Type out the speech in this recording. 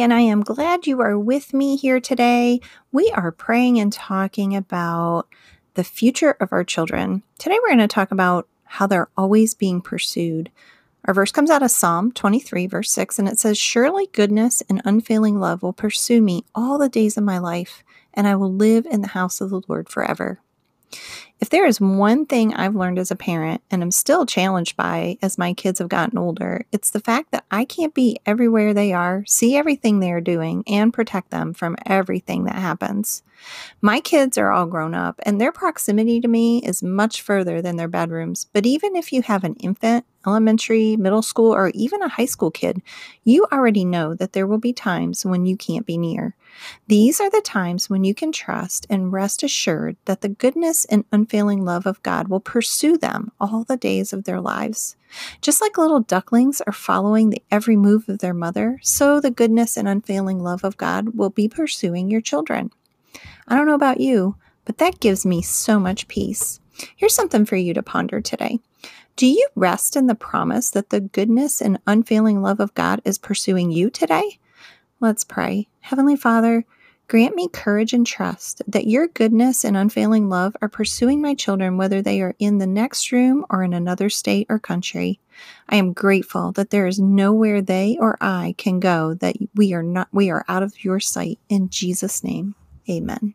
And I am glad you are with me here today. We are praying and talking about the future of our children. Today, we're going to talk about how they're always being pursued. Our verse comes out of Psalm 23, verse 6, and it says, Surely goodness and unfailing love will pursue me all the days of my life, and I will live in the house of the Lord forever. If there is one thing I've learned as a parent and I'm still challenged by as my kids have gotten older, it's the fact that I can't be everywhere they are, see everything they are doing, and protect them from everything that happens. My kids are all grown up, and their proximity to me is much further than their bedrooms. But even if you have an infant, elementary, middle school, or even a high school kid, you already know that there will be times when you can't be near. These are the times when you can trust and rest assured that the goodness and unfailing love of God will pursue them all the days of their lives. Just like little ducklings are following the every move of their mother, so the goodness and unfailing love of God will be pursuing your children. I don't know about you, but that gives me so much peace. Here's something for you to ponder today. Do you rest in the promise that the goodness and unfailing love of God is pursuing you today? Let's pray. Heavenly Father, grant me courage and trust that your goodness and unfailing love are pursuing my children whether they are in the next room or in another state or country. I am grateful that there is nowhere they or I can go that we are not we are out of your sight in Jesus name. Amen.